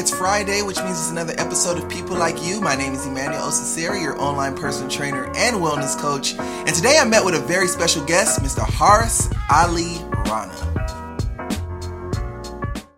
It's Friday, which means it's another episode of People Like You. My name is Emmanuel Osaseri, your online personal trainer and wellness coach. And today I met with a very special guest, Mr. Haris Ali Rana.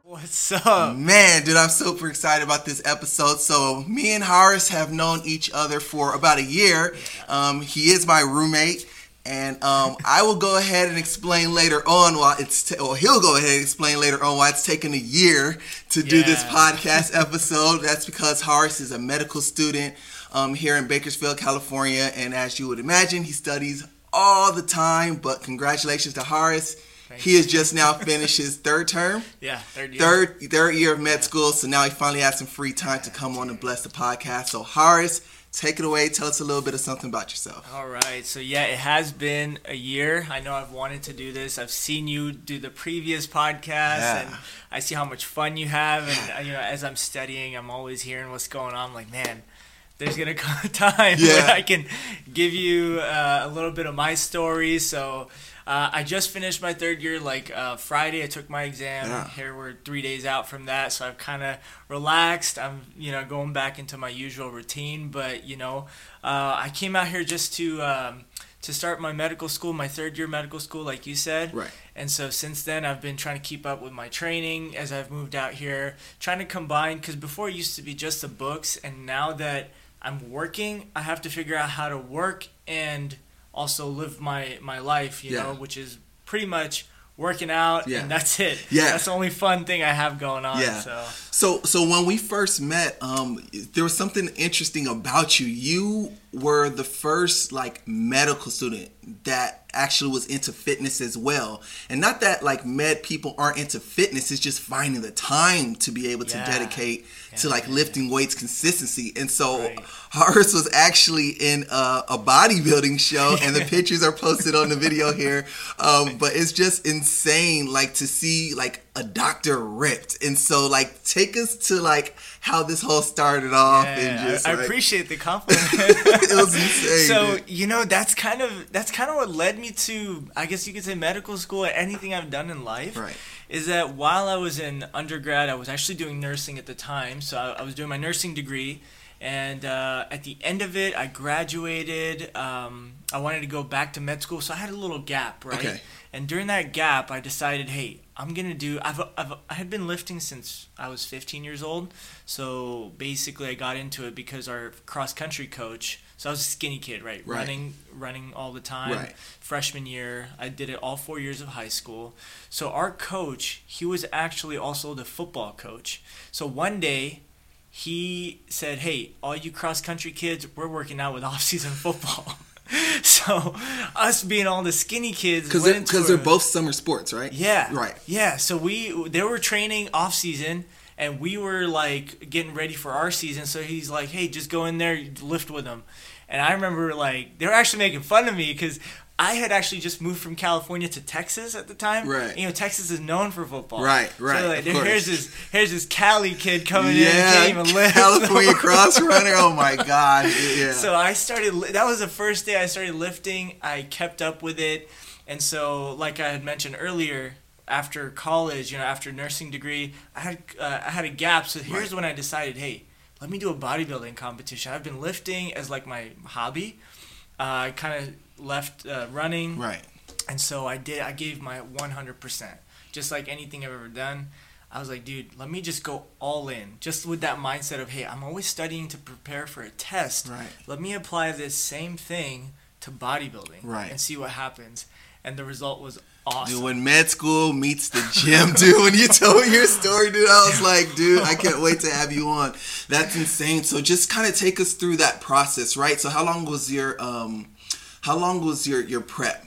What's up? Man, dude, I'm super excited about this episode. So, me and Haris have known each other for about a year. Um, he is my roommate. And um, I will go ahead and explain later on why it's, t- or he'll go ahead and explain later on why it's taken a year to do this podcast episode. That's because Haris is a medical student um, here in Bakersfield, California. And as you would imagine, he studies all the time. But congratulations to Haris. He has just now finished his third term Yeah, third year. third third year of med school, so now he finally has some free time to come on and bless the podcast. So Haris, take it away. Tell us a little bit of something about yourself. All right. So yeah, it has been a year. I know I've wanted to do this. I've seen you do the previous podcast, Yeah. and I see how much fun you have. And uh, you know, as I'm studying, I'm always hearing what's going on. I'm like, man. There's gonna come a time Yeah. where I can give you uh, a little bit of my story. So uh, I just finished my third year. Like uh, Friday, I took my exam. Yeah. Here we're three days out from that, so I've kind of relaxed. I'm you know going back into my usual routine. But you know, uh, I came out here just to um, to start my medical school, my third year medical school, like you said. Right. And so since then, I've been trying to keep up with my training as I've moved out here, trying to combine because before it used to be just the books, and now that I'm working, I have to figure out how to work and also live my my life, you Yeah. know, which is pretty much working out Yeah. and that's it. Yeah. That's the only fun thing I have going on. Yeah. So So so when we first met, um, there was something interesting about you. You were the first like medical student that actually was into fitness as well. And not that like med people aren't into fitness, it's just finding the time to be able to Yeah. dedicate to like yeah, lifting weights consistency. And so Right. Was actually in a, a bodybuilding show, and the pictures are posted on the video here. Um, but it's just insane, like to see like a doctor ripped. And so, like, take us to like how this whole started off, and just I, I like, appreciate the compliment. it was insane. so dude. you know that's kind of that's kind of what led me to I guess you could say medical school or anything I've done in life. Right. Is that while I was in undergrad, I was actually doing nursing at the time. So I, I was doing my nursing degree, and uh, at the end of it, I graduated. Um, I wanted to go back to med school, so I had a little gap, right? Okay. And during that gap, I decided, hey, I'm gonna do. I've, I've I had been lifting since I was 15 years old. So basically, I got into it because our cross country coach. So I was a skinny kid, right? Right. Running, running all the time. Right. Freshman year, I did it all four years of high school. So our coach, he was actually also the football coach. So one day, he said, "Hey, all you cross country kids, we're working out with off season football." so us being all the skinny kids because they're, 'cause they're both summer sports, right? yeah. Right. Yeah. So we they were training off season and we were like getting ready for our season. So he's like, "Hey, just go in there, lift with them." And I remember like they were actually making fun of me because I had actually just moved from California to Texas at the time. Right. You know, Texas is known for football. Right, right, So like, here's this here's this Cali kid coming in Yeah, and even lift. California cross runner. Oh my god. Yeah. So I started. That was the first day I started lifting. I kept up with it, and so like I had mentioned earlier, after college, you know, after nursing degree, I had uh, I had a gap. So here's Right. when I decided, hey, let me do a bodybuilding competition. I've been lifting as like my hobby. Uh, I kind of left uh, running, right. and so I did. I gave my 100%, just like anything I've ever done. I was like, dude, let me just go all in, just with that mindset of, hey, I'm always studying to prepare for a test. Right. Let me apply this same thing to bodybuilding, Right. and see what happens. And the result was awesome. Dude, when med school meets the gym, dude, when you told me your story, dude, I was like, dude, I can't wait to have you on. That's insane. So just kind of take us through that process, right? So how long was your um how long was your your prep?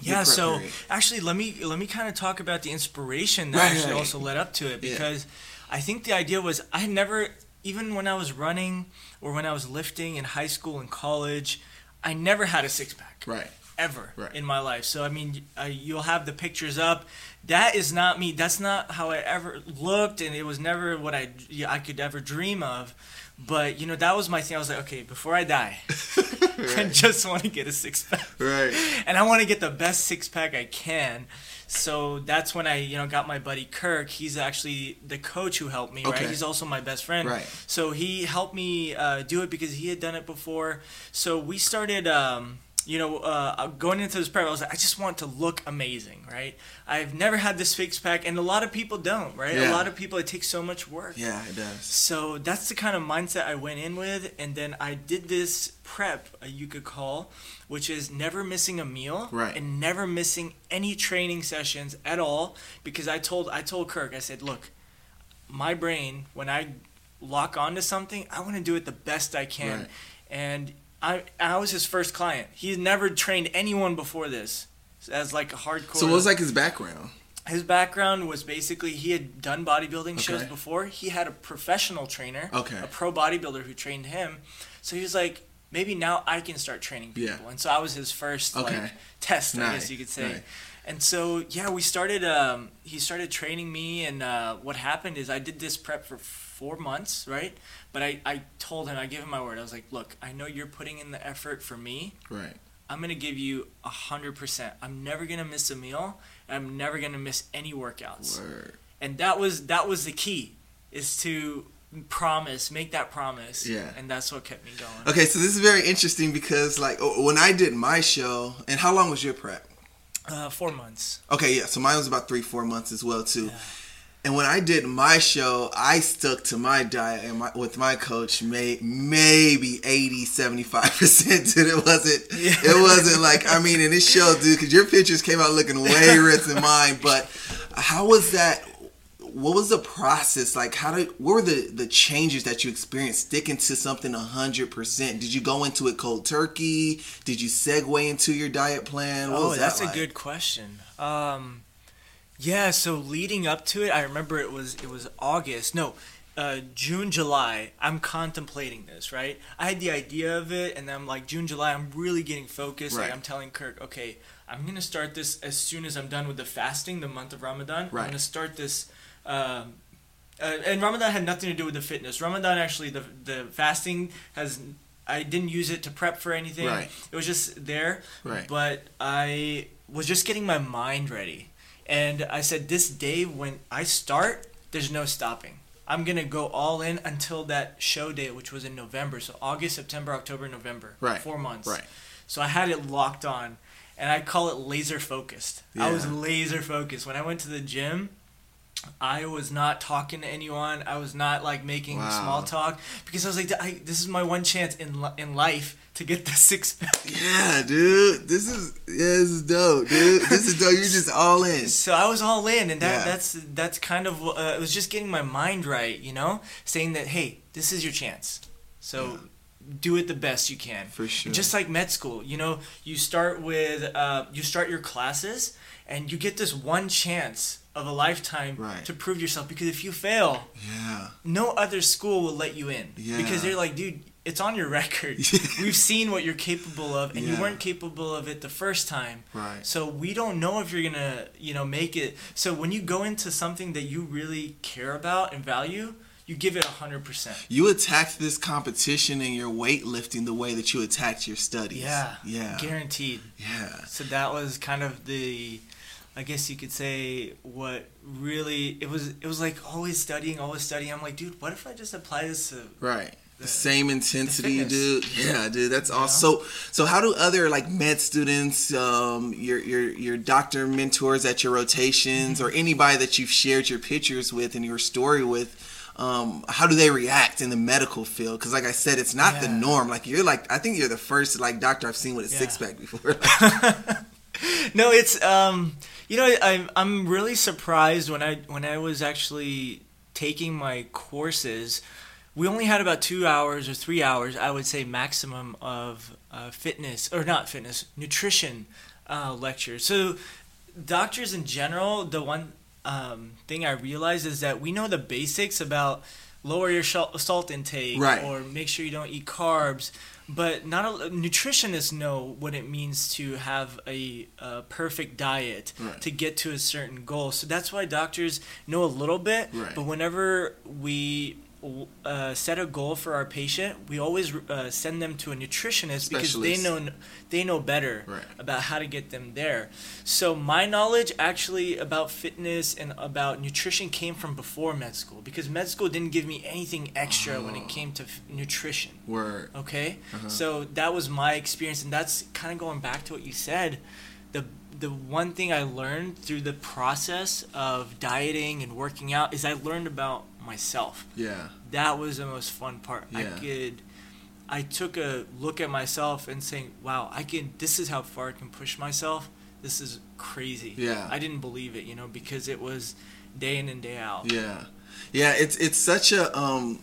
Your yeah prep so period? actually let me let me kind of talk about the inspiration that Right, actually right. also led up to it Yeah. because i think the idea was i had never even when i was running or when i was lifting in high school and college i never had a six-pack Right. ever Right. in my life. So I mean, uh, you'll have the pictures up. That is not me. That's not how I ever looked, and it was never what I I could ever dream of. But you know, that was my thing. I was like, okay, before I die, I just want to get a six pack right. and I want to get the best six pack I can. So that's when I, you know, got my buddy Kirk. He's actually the coach who helped me, Okay. right? He's also my best friend. Right. So he helped me uh, do it because he had done it before. So we started, um, you know, uh, going into this prep. I was like, I just want to look amazing, right? I've never had this six pack, and a lot of people don't, right? Yeah. A lot of people, it takes so much work. Yeah, it does. So that's the kind of mindset I went in with, and then I did this prep, uh, you could call, which is never missing a meal Right. and never missing any training sessions at all. Because I told I told Kirk, I said, look, my brain when I lock onto something, I want to do it the best I can, Right. and I I was his first client. He's never trained anyone before this as like a hardcore. So what was like his background? His background was basically he had done bodybuilding shows before. He had a professional trainer, Okay. a pro bodybuilder who trained him. So he was like, maybe now I can start training people. Yeah. And so I was his first Okay. like test, I guess you could say. nice. And so yeah, we started. Um, he started training me, and uh, what happened is I did this prep for four months, right? But I, I told him, I gave him my word. I was like, look, I know you're putting in the effort for me. Right. I'm gonna give you a hundred percent. I'm never gonna miss a meal. And I'm never gonna miss any workouts. Word. And that was that was the key, is to promise, make that promise. Yeah. And that's what kept me going. Okay, so this is very interesting because like when I did my show, and how long was your prep? Uh, four months. Okay, yeah, so mine was about three, four months as well too. Yeah. And when I did my show, I stuck to my diet and my, with my coach, may, maybe 80, 75%. And it wasn't, Yeah. it wasn't like, I mean, in this show, dude, because your pictures came out looking way ripped than mine. But how was that? What was the process like? How did what were the the changes that you experienced sticking to something hundred percent? Did you go into it cold turkey? Did you segue into your diet plan? What oh, that's that like? a good question. Um, yeah. So leading up to it, I remember it was it was August. No. Uh, June, July, I'm contemplating this, right? I had the idea of it, and then I'm like, June, July, I'm really getting focused. Like, Right. I'm telling Kirk, okay, I'm gonna start this as soon as I'm done with the fasting, the month of Ramadan. Right. I'm gonna start this. Um, uh, and Ramadan had nothing to do with the fitness. Ramadan actually, the the fasting has. I didn't use it to prep for anything. Right. It was just there. Right. But I was just getting my mind ready, and I said, this day when I start, there's no stopping. I'm gonna go all in until that show day, which was in November. So August, September, October, November. Right. Four months. Right. So I had it locked on, and I call it laser focused. I was laser focused. When I went to the gym, I was not talking to anyone. I was not like making Wow. small talk because I was like, I, this is my one chance in li- in life to get the six pack. Yeah, dude. This is yeah, this is dope, dude. This is dope. You're just all in. So I was all in, and that Yeah. that's that's kind of uh, it was just getting my mind right, you know, saying that hey, this is your chance. So. Do it the best you can. For sure. Just like med school, you know, you start with uh, you start your classes, and you get this one chance of a lifetime Right. to prove yourself. Because if you fail, Yeah. no other school will let you in Yeah. because they're like, dude, it's on your record. We've seen what you're capable of, and you weren't capable of it the first time. Right. So we don't know if you're gonna, you know, make it. So when you go into something that you really care about and value, you give it hundred percent. You attacked this competition in your weightlifting the way that you attacked your studies. Yeah. Yeah. Guaranteed. Yeah. So that was kind of the, I guess you could say what really it was. It was like always studying, always studying. I'm like, dude, what if I just apply this to Right. The The- same intensity, fitness. dude. Yeah, dude. That's You awesome. So, so how do other like med students, um, your your your doctor mentors at your rotations, Mm-hmm. or anybody that you've shared your pictures with and your story with, um, how do they react in the medical field? Because, like I said, it's not the norm. Like you're like, I think you're the first like doctor I've seen with a Yeah. six pack before. no, it's um, you know, I'm I'm really surprised when I when I was actually taking my courses. We only had about two hours or three hours, I would say, maximum of uh, fitness or not fitness, nutrition uh, lectures. So, doctors in general, the one um, thing I realized is that we know the basics about lower your salt intake Right. or make sure you don't eat carbs. But not a nutritionists know what it means to have a, a perfect diet Right. to get to a certain goal. So that's why doctors know a little bit. Right. But whenever we uh, set a goal for our patient, we always uh, send them to a nutritionist because they know they know better Right. about how to get them there. So my knowledge actually about fitness and about nutrition came from before med school because med school didn't give me anything extra when Oh. it came to f- nutrition. Word. Okay, Uh-huh. so that was my experience, and that's kind of going back to what you said. The the one thing I learned through the process of dieting and working out is I learned about myself. Yeah. That was the most fun part. I could, I took a look at myself and saying, "Wow, I can. This is how far I can push myself. This is crazy." Yeah. I didn't believe it, you know, because it was day in and day out. Yeah, yeah. It's it's such a um.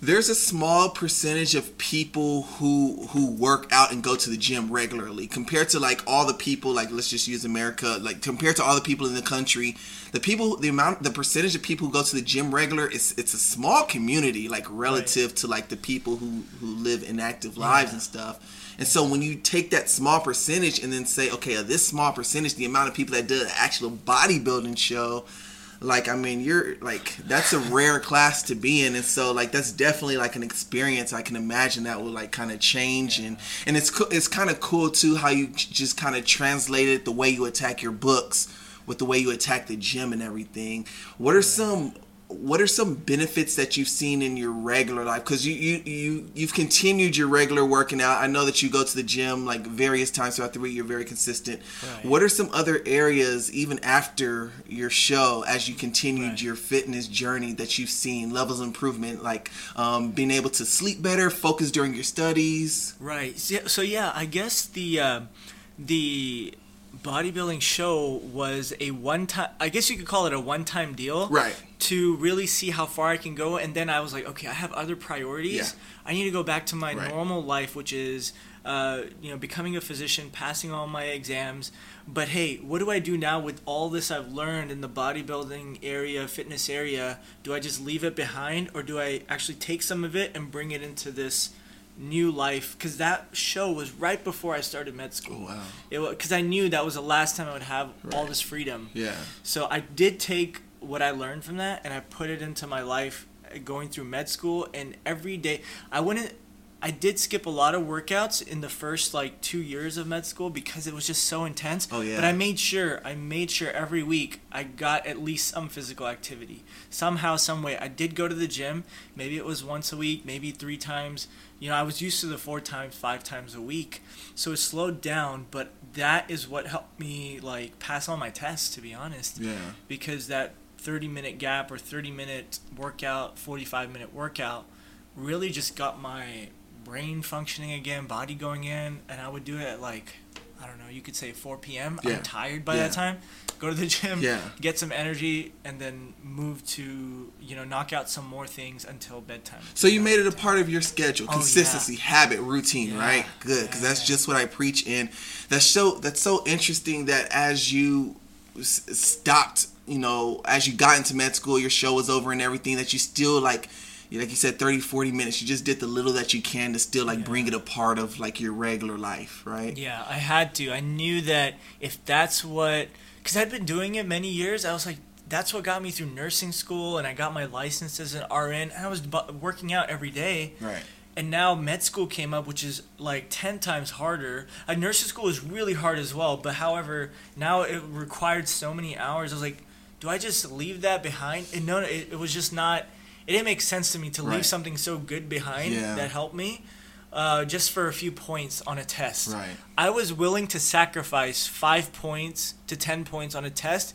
There's a small percentage of people who who work out and go to the gym regularly compared to like all the people like let's just use America like compared to all the people in the country the people the amount the percentage of people who go to the gym regular is it's a small community like relative to like the people who who live inactive lives Yeah. and stuff and so when you take that small percentage and then say okay this small percentage the amount of people that did an actual bodybuilding show like i mean you're like that's a rare class to be in and so like that's definitely like an experience i can imagine that will like kind of change and and it's co- it's kind of cool too how you just kind of translated the way you attack your books with the way you attack the gym and everything. What are some what are some benefits that you've seen in your regular life because you, you you you've continued your regular working out i know that you go to the gym like various times throughout the week you're very consistent Right. what are some other areas even after your show as you continued Right. your fitness journey that you've seen levels of improvement like um, being able to sleep better focus during your studies Right. So, so yeah, I guess the uh, the bodybuilding show was a one time. I guess you could call it a one time deal. Right. To really see how far I can go, and then I was like, okay, I have other priorities. Yeah. I need to go back to my Right. normal life, which is. Uh, you know, becoming a physician, passing all my exams, but hey, what do I do now with all this I've learned in the bodybuilding area, fitness area? Do I just leave it behind, or do I actually take some of it and bring it into this new life because that show was right before I started med school. wow It because I knew that was the last time I would have all this freedom. yeah So I did take what I learned from that and I put it into my life uh, going through med school and every day I wouldn't I did skip a lot of workouts in the first like 2 years of med school because it was just so intense. Oh, yeah. But I made sure I made sure every week I got at least some physical activity. Somehow some way I did go to the gym. Maybe it was once a week, maybe 3 times. You know, I was used to the 4 times, 5 times a week. So it slowed down, but that is what helped me like pass all my tests to be honest yeah because that 30 minute gap or 30 minute workout 45 minute workout really just got my brain functioning again body going in and i would do it at like i don't know you could say 4 p.m Yeah. i'm tired by Yeah. that time go to the gym Yeah. get some energy and then move to you know knock out some more things until bedtime So you made it a part of your schedule, Oh, yeah. consistency, habit, routine, Yeah, right? Good, because that's just what I preach. And that's so that's so interesting that as you s- stopped, you know, as you got into med school, your show was over and everything, that you still like, you- like you said, 30, 40 minutes. You just did the little that you can to still like Yeah. bring it a part of like your regular life, right? Yeah, I had to. I knew that if that's what, because I'd been doing it many years, I was like, that's what got me through nursing school, and I got my license as an RN, and I was working out every day. Right. And now med school came up, which is like 10 times harder. Uh, nursing school is really hard as well, but however, now it required so many hours. I was like, do I just leave that behind? And no, it, it was just not, it didn't make sense to me to Right. leave something so good behind Yeah. that helped me uh, just for a few points on a test. Right. I was willing to sacrifice five points to 10 points on a test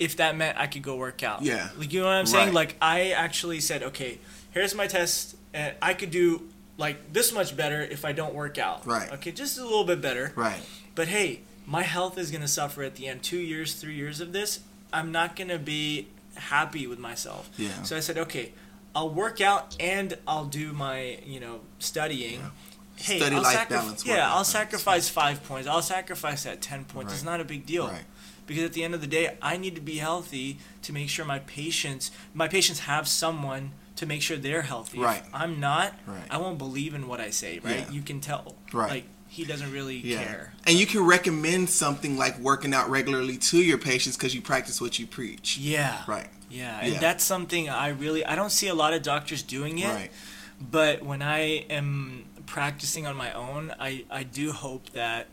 if that meant I could go work out. Yeah. Like, you know what I'm saying? Right. Like, I actually said, okay, here's my test, and I could do like this much better if I don't work out. Right. Okay, just a little bit better. Right. But hey, my health is gonna suffer at the end. Two years, three years of this, I'm not gonna be happy with myself. Yeah. So I said, okay, I'll work out and I'll do my, you know, studying. Yeah. Hey, Study I'll life sacri- balance, Yeah, I'll balance. sacrifice five points. I'll sacrifice that ten points. It's not a big deal. Right. Because at the end of the day, I need to be healthy to make sure my patients, my patients have someone to make sure they're healthy. Right. If I'm not, Right. I won't believe in what I say, right? Yeah. You can tell. Right. Like he doesn't really care. And you can recommend something like working out regularly to your patients because you practice what you preach. Yeah. Right. Yeah, and Yeah. that's something I really I don't see a lot of doctors doing it. Right. But when I am practicing on my own, I, I do hope that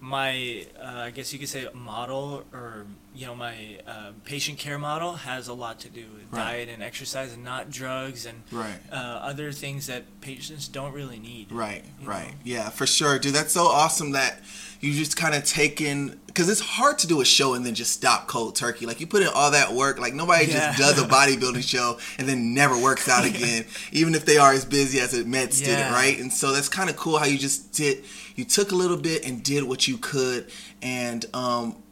my uh, I guess you could say model or you know my uh, patient care model has a lot to do with Right. diet and exercise and not drugs and Right. uh, other things that patients don't really need. Right, right. know? Yeah, for sure, dude. That's so awesome that you just kind of taken because it's hard to do a show and then just stop cold turkey. Like you put in all that work. Like nobody Yeah. just does a bodybuilding show and then never works out again, even if they are as busy as a med student, Yeah. right? And so that's kind of cool how you just did. You took a little bit and did what you could, and um,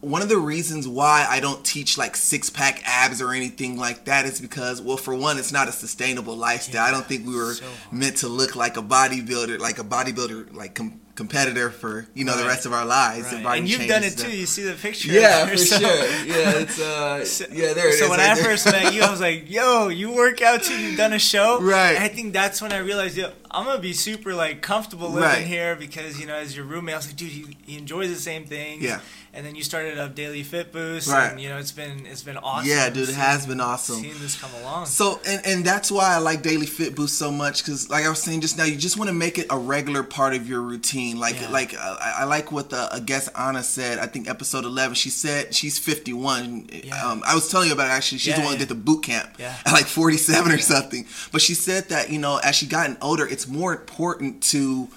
one of the reasons why I don't teach like six pack abs or anything like that is because, well, for one, it's not a sustainable lifestyle. I don't think we were so meant to look like a bodybuilder, like a bodybuilder, like com- competitor for you know the rest of our lives. Right. body And you've done it too. You see the picture. Yeah, for so- sure. Yeah, it's uh, So, yeah, there it so is when right I there. first met you, I was like, "Yo, you work out too? You've done a show?" Right. And I think that's when I realized, yo, I'm gonna be super like comfortable living Right. here because you know, as your roommate, I was like, "Dude, he, he enjoys the same things." Yeah. And then you started up Daily Fit Boost, Right. and you know, it's been it's been awesome. Yeah, dude, it has been awesome. Seeing this come along. So and and that's why I like Daily Fit Boost so much because like I was saying just now, you just want to make it a regular part of your routine. Like Yeah. like uh, I, I like what the a guest Anna said. I think episode eleven. She said she's fifty one. Yeah. Um, I was telling you about it actually. She's Yeah, the one yeah. who did the boot camp Yeah. at like forty seven or something. But she said that you know as she gotten older, it's more important to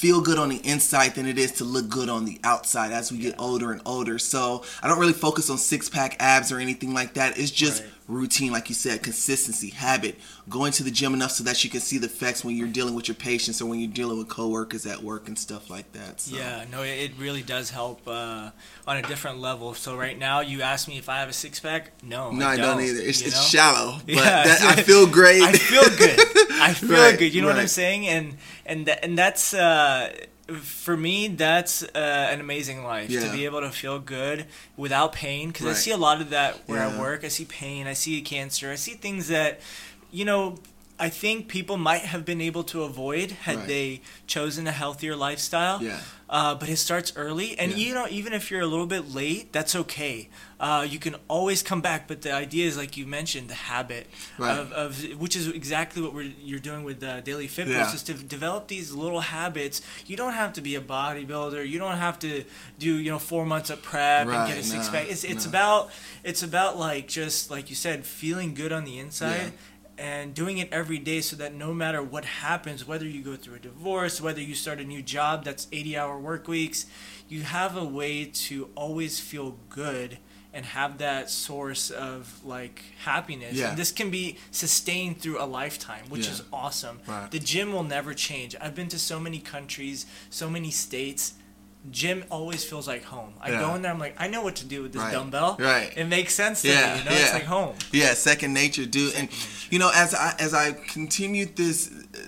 feel good on the inside than it is to look good on the outside as we get older and older. So I don't really focus on six pack abs or anything like that. It's just Right. Routine, like you said, consistency, habit, going to the gym enough so that you can see the effects when you're dealing with your patients or when you're dealing with coworkers at work and stuff like that. So. Yeah, no, it really does help uh, on a different level. So right now, you ask me if I have a six pack. No, No, I don't, either. It's, it's shallow, but Yeah. that, I feel great. I feel good. I feel Right, good. You know what I'm saying? And and tha- and that's uh, for me. That's uh, an amazing life Yeah. to be able to feel good without pain. Because I see a lot of that where Yeah. I work. I see pain. I see cancer. I see things that, you know. I think people might have been able to avoid had Right. they chosen a healthier lifestyle. Yeah. Uh, but it starts early, and Yeah. you know, even if you're a little bit late, that's okay. Uh, you can always come back. But the idea is, like you mentioned, the habit Right. of, of which is exactly what we're you're doing with the Daily Fit Boost, Yeah. is to develop these little habits. You don't have to be a bodybuilder. You don't have to do you know four months of prep and get a six no, pack. It's it's no. about it's about like just like you said, feeling good on the inside. And doing it every day so that no matter what happens, whether you go through a divorce, whether you start a new job that's 80 hour work weeks, you have a way to always feel good and have that source of like happiness. Yeah. And this can be sustained through a lifetime, which Yeah. is awesome. Right. The gym will never change. I've been to so many countries, so many states. Gym always feels like home. I Yeah. go in there, I'm like, I know what to do with this Right. dumbbell. Right. It makes sense to Yeah, me. You know, it's like home. Yeah, second nature, dude. and you know, as I as I continued this uh,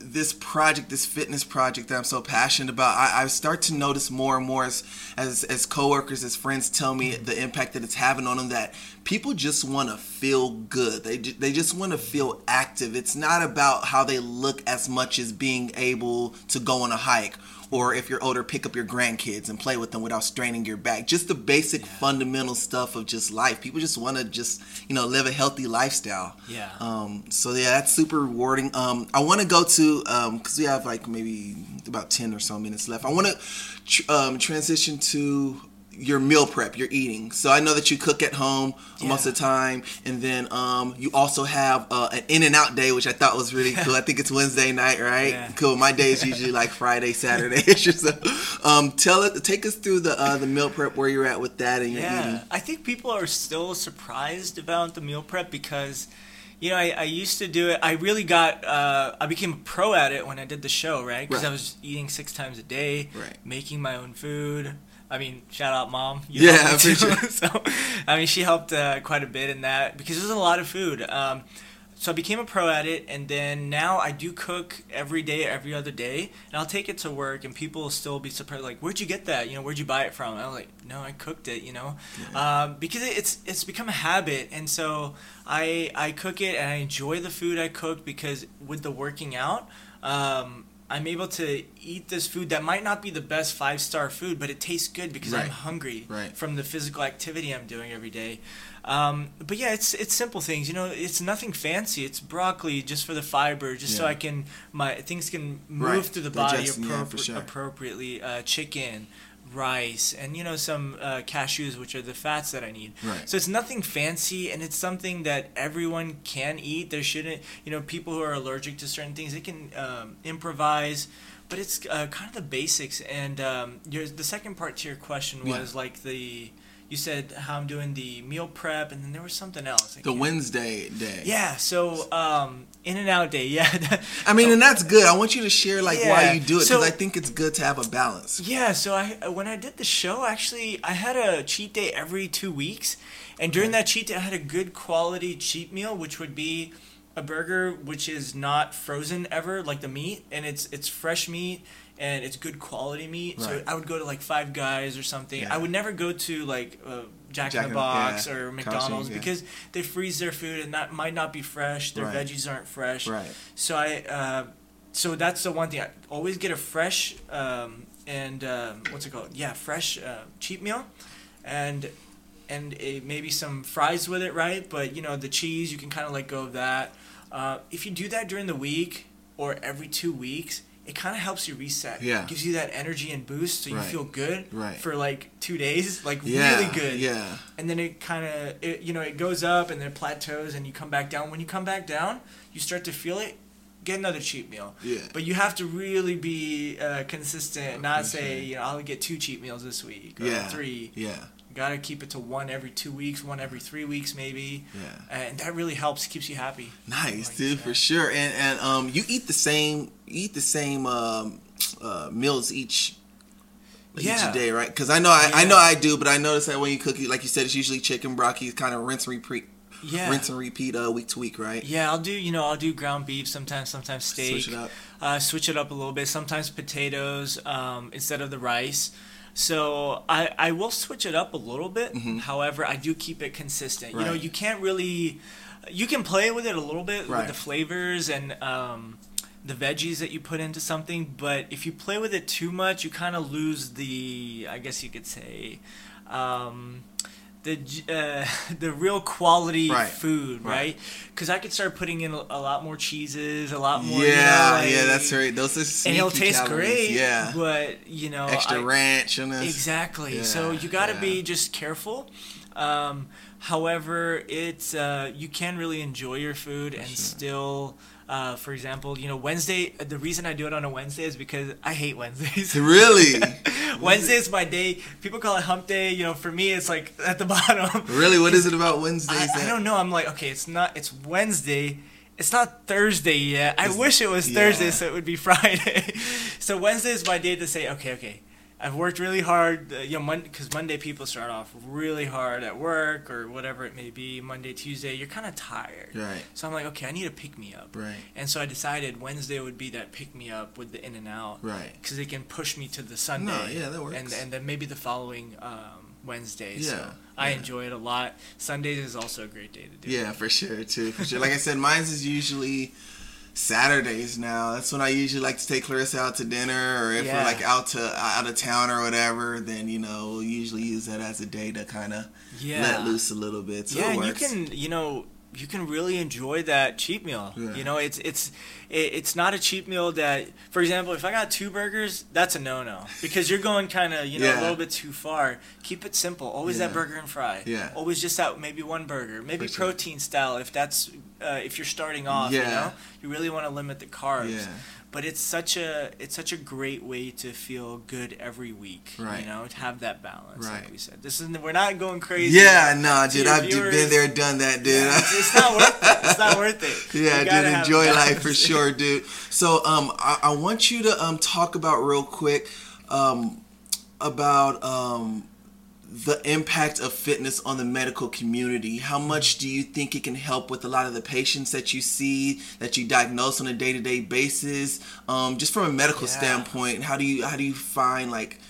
this project, this fitness project that I'm so passionate about, I, I start to notice more and more as as as coworkers, as friends tell me the impact that it's having on them. That people just want to feel good. They they just want to feel active. It's not about how they look as much as being able to go on a hike or if you're older, pick up your grandkids and play with them without straining your back. Just the basic fundamental stuff of just life. People just want to just you know live a healthy lifestyle. Yeah. Um. So yeah, that's super rewarding. Um. I want to go to um because we have like maybe about ten or so minutes left. I want to tr- um transition to your meal prep, your eating. So I know that you cook at home most of the time, and then um, you also have uh, an in and out day, which I thought was really cool. I think it's Wednesday night, right? Yeah. Cool. My day is usually like Friday, Saturday. or so. Um, tell it, take us through the uh, the meal prep where you're at with that and your Yeah, eating. I think people are still surprised about the meal prep because, you know, I, I used to do it. I really got, uh, I became a pro at it when I did the show, right? Because Right. I was eating six times a day, Right. making my own food. I mean, shout out mom. Yeah, helped me for too. so, I mean, she helped uh, quite a bit in that because there's a lot of food. Um, so I became a pro at it, and then now I do cook every day, every other day, and I'll take it to work, and people will still be surprised, like, "Where'd you get that? You know, where'd you buy it from?" And I'm like, "No, I cooked it," you know, yeah. um, because it's it's become a habit, and so I I cook it, and I enjoy the food I cook because with the working out. Um, I'm able to eat this food that might not be the best five star food, but it tastes good because right. I'm hungry right. from the physical activity I'm doing every day. Um, but yeah, it's it's simple things. You know, it's nothing fancy. It's broccoli just for the fiber, just yeah. so I can my things can move right. through the body appropri- yeah, sure. appropriately. Uh, chicken, rice, and you know some uh, cashews, which are the fats that I need. Right. So it's nothing fancy, and it's something that everyone can eat. There shouldn't, you know, people who are allergic to certain things, they can um, improvise. But it's uh, kind of the basics. And um, your, the second part to your question was yeah. like the you said how I'm doing the meal prep, and then there was something else. the Wednesday day. Yeah. So um, in and out day. Yeah. I mean, and that's good. I want you to share like yeah. why you do it because so, I think it's good to have a balance. Yeah. So I when I did the show, actually, I had a cheat day every two weeks, and during that cheat day, I had a good quality cheat meal, which would be a burger which is not frozen ever, like the meat, and it's it's fresh meat and it's good quality meat. Right. So I would go to like Five Guys or something. Yeah. I would never go to like uh, Jack, Jack, in the Box yeah. or McDonald's yeah. because they freeze their food and that might not be fresh. Their right. veggies aren't fresh. Right. So I, uh, so that's the one thing. I always get a fresh um, and um, what's it called? Yeah, fresh uh, cheap meal, and and a, maybe some fries with it, right? But you know the cheese, you can kind of let go of that. Uh, if you do that during the week or every two weeks, it kind of helps you reset. Yeah. It gives you that energy and boost so you right. feel good right. for like two days, like yeah. really good. Yeah. And then it kind of, you know, it goes up and then plateaus and you come back down. When you come back down, you start to feel it. Get another cheap meal. Yeah. But you have to really be uh, consistent, not say, you know, I'll get two cheap meals this week or yeah. three. Yeah gotta keep it to one every two weeks, one every three weeks maybe. Yeah. And that really helps, keeps you happy. Nice, like, dude, for sure. And and um, you eat the same, eat the same um, uh, meals each. Yeah. Each day, right? Because I know I, yeah. I know I do, but I notice that when you cook, it, like you said, it's usually chicken, broccoli, kind of rinse and repeat. Yeah. Rinse and repeat uh, week to week, right? Yeah, I'll do. You know, I'll do ground beef sometimes, sometimes steak. Switch it up. Uh, switch it up a little bit. Sometimes potatoes um, instead of the rice. So I, I will switch it up a little bit. Mm-hmm. However, I do keep it consistent. Right. You know, you can't really, you can play with it a little bit right. with the flavors and um, the veggies that you put into something. But if you play with it too much, you kind of lose the, I guess you could say, um, the uh, the real quality right. food, right? Because right? I could start putting in a, a, lot more cheeses, a lot more. Yeah, you know, like, yeah, that's right. Those are and it'll taste calories. great. Yeah, but you know, extra I, ranch this. Exactly. Yeah, so you got to yeah. be just careful. Um, however, it's uh, you can really enjoy your food and sure. still uh, for example, you know, Wednesday. The reason I do it on a Wednesday is because I hate Wednesdays. Really? Wednesday is my day. People call it Hump Day. You know, for me, it's like at the bottom. Really? What is it about Wednesdays? I, I don't know. I'm like, okay, it's not. It's Wednesday. It's not Thursday yet. I It's- wish it was yeah. Thursday, so it would be Friday. so Wednesday is my day to say, okay, okay. I've worked really hard, uh, you know, because Monday people start off really hard at work or whatever it may be. Monday, Tuesday, you're kind of tired. Right. So I'm like, okay, I need a pick me up. Right. And so I decided Wednesday would be that pick me up with the in and out. Right. Because it can push me to the Sunday. No, yeah, that works. And and then maybe the following um, Wednesday. Yeah, So I yeah. enjoy it a lot. Sundays is also a great day to do. Yeah, it. for sure too. For sure. Like I said, mine's is usually Saturdays now. That's when I usually like to take Clarissa out to dinner, or if Yeah. we're like out to out of town or whatever, then you know we'll usually use that as a day to kind of Yeah. let loose a little bit. So yeah, you can you know you can really enjoy that cheap meal. Yeah. You know, it's it's it, it's not a cheap meal that, for example, if I got two burgers, that's a no no because you're going kind of you know Yeah. a little bit too far. Keep it simple. Always Yeah. that burger and fry. Yeah. Always just that maybe one burger, maybe protein style if that's uh, if you're starting off. You know, you really want to limit the carbs. Yeah. But it's such a it's such a great way to feel good every week. Right. You know, to have that balance. Right. Like we said, this is we're not going crazy. Yeah, nah, dude, I've viewers- been there, done that, dude. Yeah, it's, it's not worth it. It's not worth it. Yeah, dude, enjoy life for sure, dude. So, um, I, I want you to um talk about real quick, um, about um the impact of fitness on the medical community. How much do you think it can help with a lot of the patients that you see, that you diagnose on a day to day basis? Um, just from a medical Yeah. standpoint, how do you how do you find like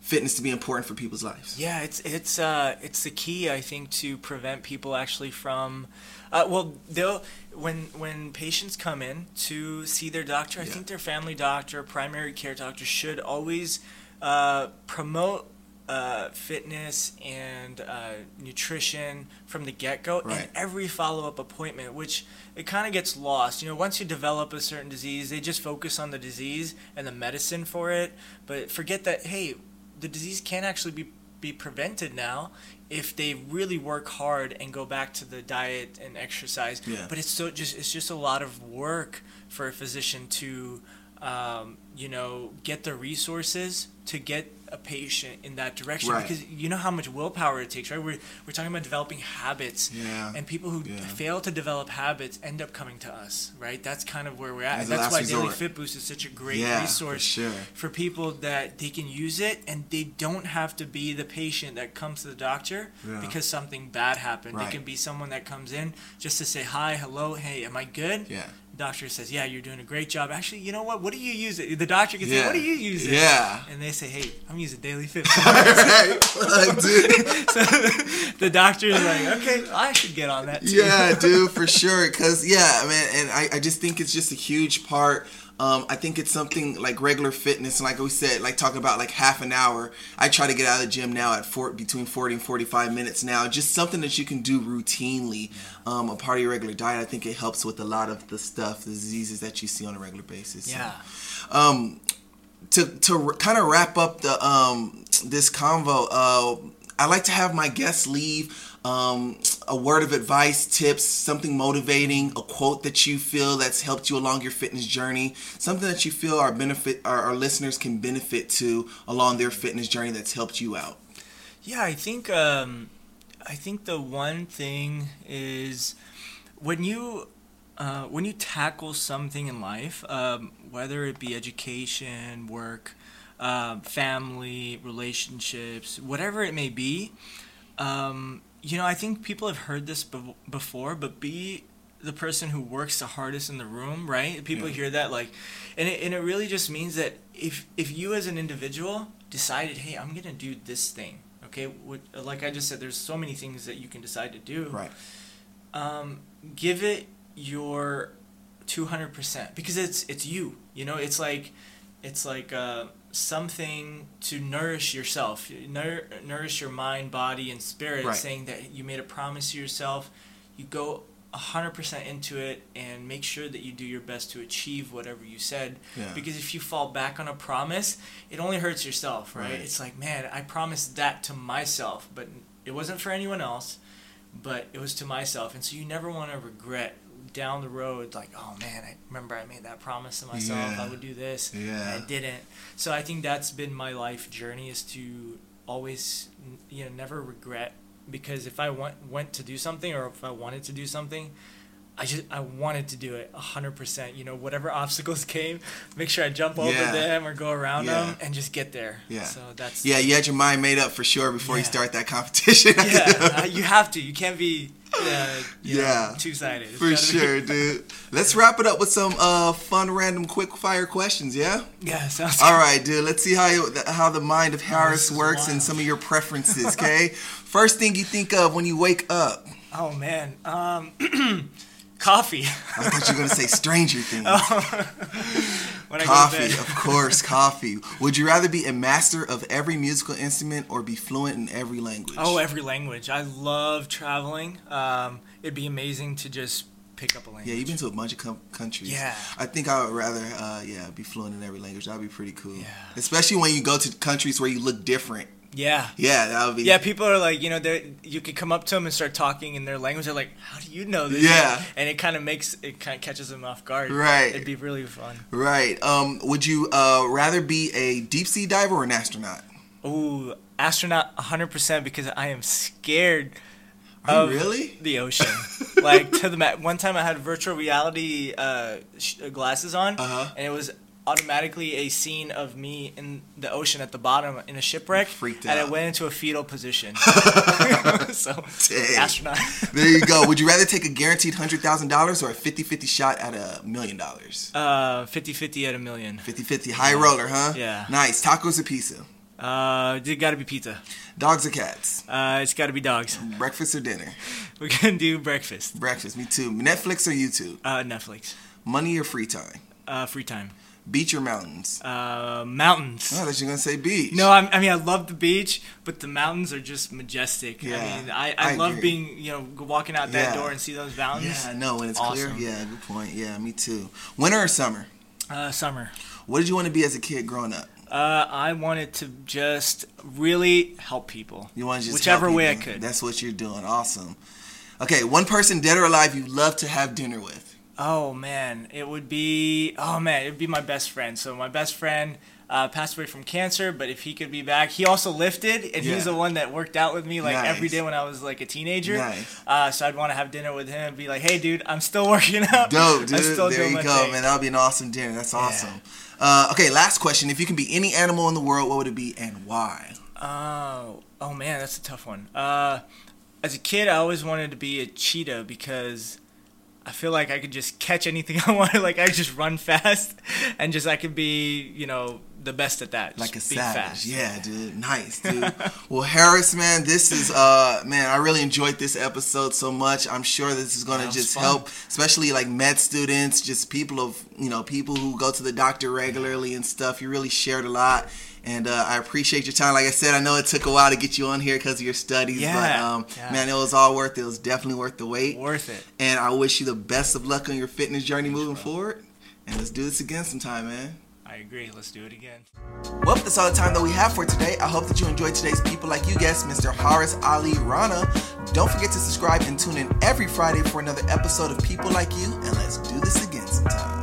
fitness to be important for people's lives? Yeah, it's it's uh it's the key I think to prevent people actually from uh, well they'll when when patients come in to see their doctor, I Yeah. think their family doctor, primary care doctor should always uh, promote uh, fitness and uh, nutrition from the get go Right. and every follow up appointment, which it kind of gets lost. You know, once you develop a certain disease, they just focus on the disease and the medicine for it, but forget that hey, the disease can actually be be prevented now if they really work hard and go back to the diet and exercise. Yeah. But it's so just it's just a lot of work for a physician to um, you know get the resources to get a patient in that direction Right. because you know how much willpower it takes right we're, we're talking about developing habits Yeah. and people who Yeah. fail to develop habits end up coming to us right that's kind of where we're at As and that's why daily fit boost is such a great Yeah, for resource sure. for people that they can use it and they don't have to be the patient that comes to the doctor because something bad happened. Right. It can be someone that comes in just to say hi, hello, hey, am I good? Yeah. Doctor says, yeah, you're doing a great job. Actually, you know what? What do you use it? The doctor can say, what do you use it? Yeah. And they say, hey, I'm using Daily Fit. right. Like, dude. so the doctor is like, okay, I should get on that too. yeah, dude, for sure. Cause yeah, man, and I, I just think it's just a huge part. Um, I think it's something like regular fitness, and like we said, like talking about like half an hour. I try to get out of the gym now at four, between forty and forty-five minutes now. Just something that you can do routinely, um, a part of your regular diet. I think it helps with a lot of the stuff, the diseases that you see on a regular basis. So, Yeah. um, to to kind of wrap up the um this convo, uh, I like to have my guests leave um a word of advice, tips, something motivating, a quote that you feel that's helped you along your fitness journey, something that you feel our benefit our, our listeners can benefit to along their fitness journey that's helped you out. Yeah, I think um, I think the one thing is when you uh, when you tackle something in life, um, whether it be education, work, um, family, relationships, whatever it may be, um, you know, I think people have heard this be- before, but be the person who works the hardest in the room, right? People Yeah. hear that like, and it, and it really just means that if if you as an individual decided, hey, I'm gonna do this thing, okay, what, like I just said, there's so many things that you can decide to do. Right. Um, give it your 200% because it's it's you. You know, it's like it's like uh, something to nourish yourself, nour- nourish your mind, body, and spirit. Right. Saying that you made a promise to yourself, you go 100% into it and make sure that you do your best to achieve whatever you said. Yeah. Because if you fall back on a promise, it only hurts yourself, right? Right. It's like, man, I promised that to myself, but it wasn't for anyone else, but it was to myself. And so you never want to regret down the road, like, oh man, I remember I made that promise to myself, Yeah. I would do this, Yeah. I didn't. So I think that's been my life journey is to always, you know, never regret. Because if I want, went to do something or if I wanted to do something, I just I wanted to do it hundred percent. You know, whatever obstacles came, make sure I jump over Yeah. them or go around Yeah. them and just get there. Yeah. So that's Yeah, you had your mind made up for sure before you start that competition. yeah. you have to. You can't be uh, Yeah. two sided. For sure, dude. Let's wrap it up with some uh, fun, random, quick fire questions. Yeah. Yeah. Sounds All right, dude. Let's see how you, how the mind of Haris is works and some of your preferences. Okay. First thing you think of when you wake up. Oh man. Um, coffee. I thought you were gonna say Stranger Things. coffee, go to bed. of course, coffee. Would you rather be a master of every musical instrument or be fluent in every language? Oh, every language. I love traveling. Um, it'd be amazing to just pick up a language. yeah, you've been to a bunch of com- countries. Yeah. I think I would rather, uh, yeah, be fluent in every language. That'd be pretty cool. Yeah. Especially when you go to countries where you look different. Yeah. Yeah, that would be. Yeah, people are like, you know, they you could come up to them and start talking in their language. They're like, "How do you know this?" Yeah. and it kind of makes it kind of catches them off guard. Right. It'd be really fun. Right. Um, would you uh, rather be a deep sea diver or an astronaut? Ooh, astronaut 100% because I am scared of really? the ocean. like to the ma- one time I had virtual reality uh, sh- glasses on Uh-huh. and it was automatically a scene of me in the ocean at the bottom in a shipwreck, Freaked and I went into a fetal position. so Dang. astronaut. There you go. Would you rather take a guaranteed hundred thousand dollars or a 50-50 shot at a million dollars? Uh, 50-50 at a million. 50-50 high roller, huh? Yeah. Nice. Tacos or pizza? Uh, it got to be pizza. Dogs or cats? Uh, it's got to be dogs. Breakfast or dinner? We're gonna do breakfast. Breakfast. Me too. Netflix or YouTube? Uh, Netflix. Money or free time? Uh, free time. Beach or mountains? Uh, mountains. Oh, I thought you were gonna say beach. No, I'm, I mean I love the beach, but the mountains are just majestic. Yeah, I mean, I, I, I love agree. being you know walking out that Yeah. door and see those mountains. Yeah, I know when it's Awesome. clear. Yeah, good point. Yeah, me too. Winter or summer? Uh, summer. What did you want to be as a kid growing up? Uh, I wanted to just really help people. You want to just Whichever way I could. That's what you're doing. Awesome. Okay, one person dead or alive you'd love to have dinner with. Oh man, it would be oh man, it would be my best friend. So my best friend uh, passed away from cancer, but if he could be back, he also lifted, and Yeah. the one that worked out with me like every Nice. day when I was like a teenager. Nice. Uh, so I'd want to have dinner with him and be like, "Hey, dude, I'm still working out. Dope, dude. I'm still there you go, thing." man. That would be an awesome dinner. That's awesome. Uh, okay, last question. If you can be any animal in the world, what would it be and why? Oh, oh man, that's a tough one. Uh, as a kid, I always wanted to be a cheetah because I feel like I could just catch anything I wanted. Like I just run fast, and just I could be, you know, the best at that. Like a just be savage. fast. Yeah, dude. Nice, dude. well, Haris, man, this is uh man, I really enjoyed this episode so much. I'm sure this is gonna Yeah, just fun. help, especially like med students, just people of you know, people who go to the doctor regularly and stuff. You really shared a lot. And uh, I appreciate your time. Like I said, I know it took a while to get you on here because of your studies, but um, yeah. man, it was all worth it. It was definitely worth the wait. Worth it. And I wish you the best of luck on your fitness journey moving forward. And let's do this again sometime, man. I agree. Let's do it again. Well, that's all the time that we have for today. I hope that you enjoyed today's People Like You guest, Mr. Haris Ali Rana. Don't forget to subscribe and tune in every Friday for another episode of People Like You, and let's do this again sometime.